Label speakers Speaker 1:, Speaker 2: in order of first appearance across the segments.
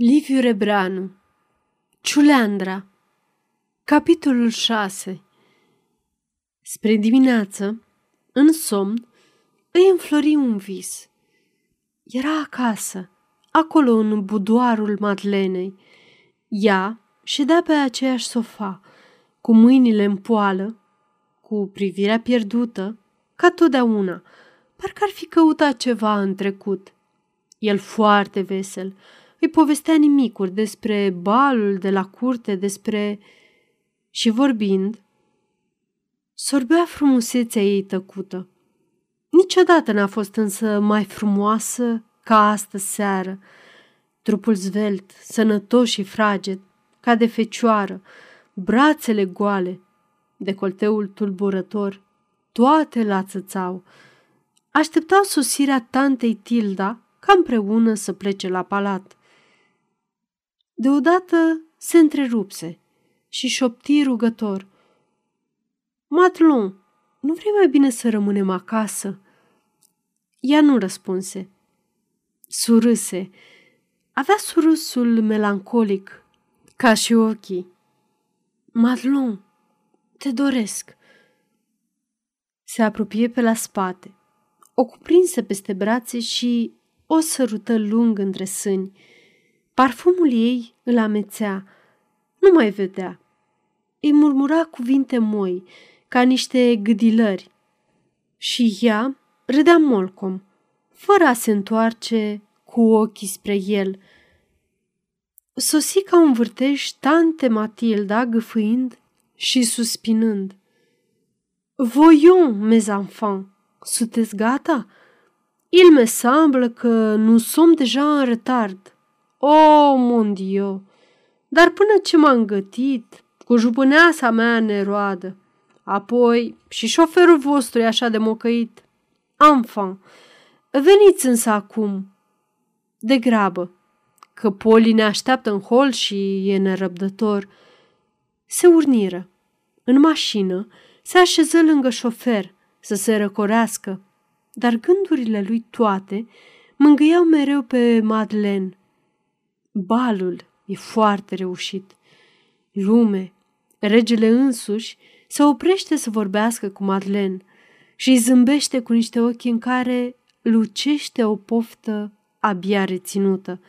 Speaker 1: Liviu Rebreanu Ciuleandra Capitolul 6 Spre dimineață, în somn, îi înflori un vis. Era acasă, acolo în budoarul Madlenei. Ea ședea pe aceeași sofa, cu mâinile în poală, cu privirea pierdută, ca totdeauna, parcă ar fi căutat ceva în trecut. El foarte vesel, îi povestea nimicuri despre balul de la curte, despre... Și vorbind, sorbea frumusețea ei tăcută. Niciodată n-a fost însă mai frumoasă ca astă seară. Trupul zvelt, sănătos și fraged, ca de fecioară, brațele goale, decolteul tulburător, toate la țățau. Așteptau sosirea tantei Tilda ca împreună să plece la palat. Deodată se întrerupse și șopti rugător. Matlon, nu vrei mai bine să rămânem acasă? Ea nu răspunse. Surâse. Avea surâsul melancolic, ca și ochii. Matlon, te doresc. Se apropie pe la spate, o cuprinse peste brațe și o sărută lung între sâni. Parfumul ei îl amețea, nu mai vedea. Îi murmura cuvinte moi, ca niște gâdilări. Și ea râdea molcom, fără a se întoarce cu ochii spre el. Sosi ca un vârtej tante Matilda gâfâind și suspinând. Voyons, mes enfants, sunteți gata? Il me semble că nous sommes déjà en retard. Oh, mon Dieu! Dar până ce m-am gătit, cu jupâneasa mea neroadă, apoi și șoferul vostru e așa de mocăit. Enfant, veniți însă acum, de grabă, că Poli ne așteaptă în hol și e nerăbdător. Se urniră. În mașină se așeză lângă șofer să se răcorească, dar gândurile lui toate mângâiau mereu pe Madeleine, Balul e foarte reușit. Lume, regele însuși, se oprește să vorbească cu Madeleine și îi zâmbește cu niște ochi în care lucește o poftă abia reținută.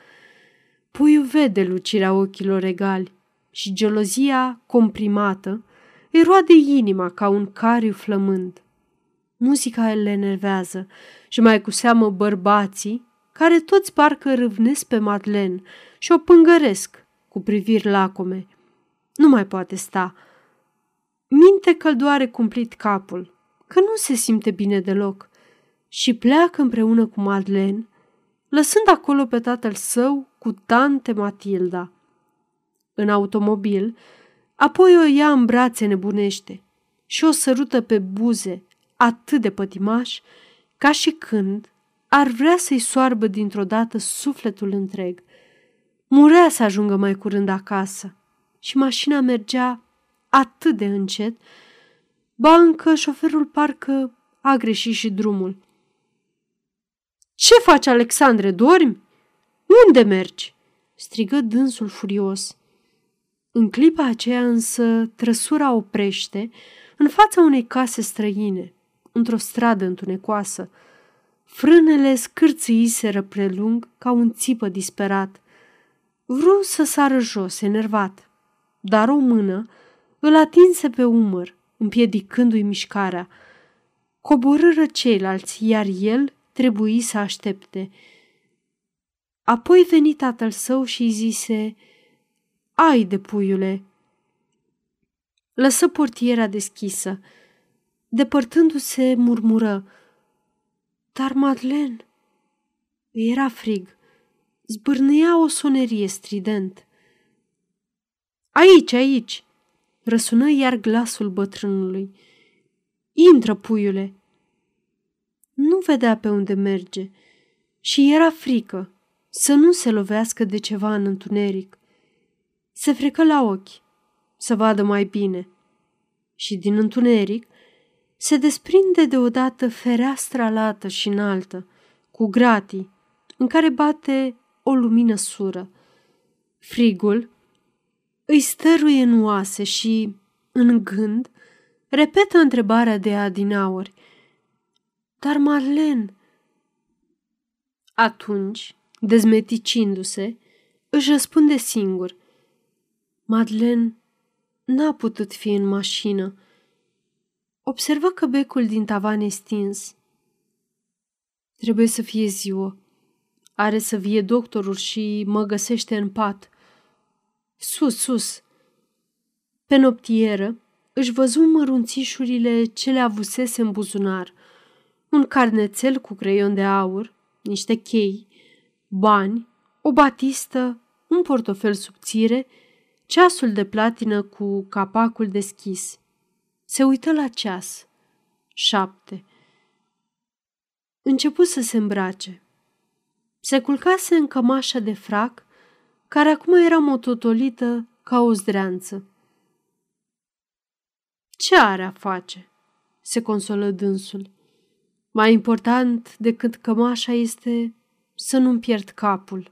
Speaker 1: Puiul vede lucirea ochilor egali și gelozia comprimată îi roade inima ca un cariu flămând. Muzica îl enervează și mai cu seamă bărbații care toți parcă râvnesc pe Madeleine și o pângăresc cu priviri lacome. Nu mai poate sta. Minte că doare cumplit capul, că nu se simte bine deloc și pleacă împreună cu Madeleine, lăsând acolo pe tatăl său cu tante Matilda. În automobil, apoi o ia în brațe nebunește și o sărută pe buze atât de pătimaș ca și când ar vrea să-i soarbă dintr-o dată sufletul întreg. Murea să ajungă mai curând acasă și mașina mergea atât de încet, ba încă șoferul parcă a greșit și drumul. Ce faci, Alexandre, dormi? Unde mergi?" strigă dânsul furios. În clipa aceea însă trăsura oprește în fața unei case străine, într-o stradă întunecoasă. Frânele scârțâiseră prelung ca un țipă disperat. Vreau să sară jos, enervat, dar o mână îl atinse pe umăr, împiedicându-i mișcarea. Coborâră ceilalți, iar el trebuie să aștepte. Apoi veni tatăl său și îi zise, Ai de puiule! Lăsă portiera deschisă. Depărtându-se, murmură, Dar Madeleine... Era frig. Zbârnâia o sonerie strident. Aici, aici! Răsună iar glasul bătrânului. Intră, puiule! Nu vedea pe unde merge și era frică să nu se lovească de ceva în întuneric. Se frecă la ochi să vadă mai bine și din întuneric se desprinde deodată fereastra lată și înaltă, cu gratii, în care bate o lumină sură. Frigul îi stăruie în oase și, în gând, repetă întrebarea de adinauri. Dar Marlen... Atunci, dezmeticindu-se, își răspunde singur. Madeleine n-a putut fi în mașină. Observă că becul din tavan e stins. Trebuie să fie ziua. Are să vie doctorul și mă găsește în pat. Sus, sus! Pe noptieră își văzu mărunțișurile ce le avusese în buzunar. Un carnețel cu creion de aur, niște chei, bani, o batistă, un portofel subțire, ceasul de platină cu capacul deschis. Se uită la ceas. Șapte. Începu să se îmbrace. Se culcase în cămașa de frac, care acum era mototolită ca o zdreanță. Ce are a face? se consolă dânsul. Mai important decât cămașa este să nu-mi pierd capul.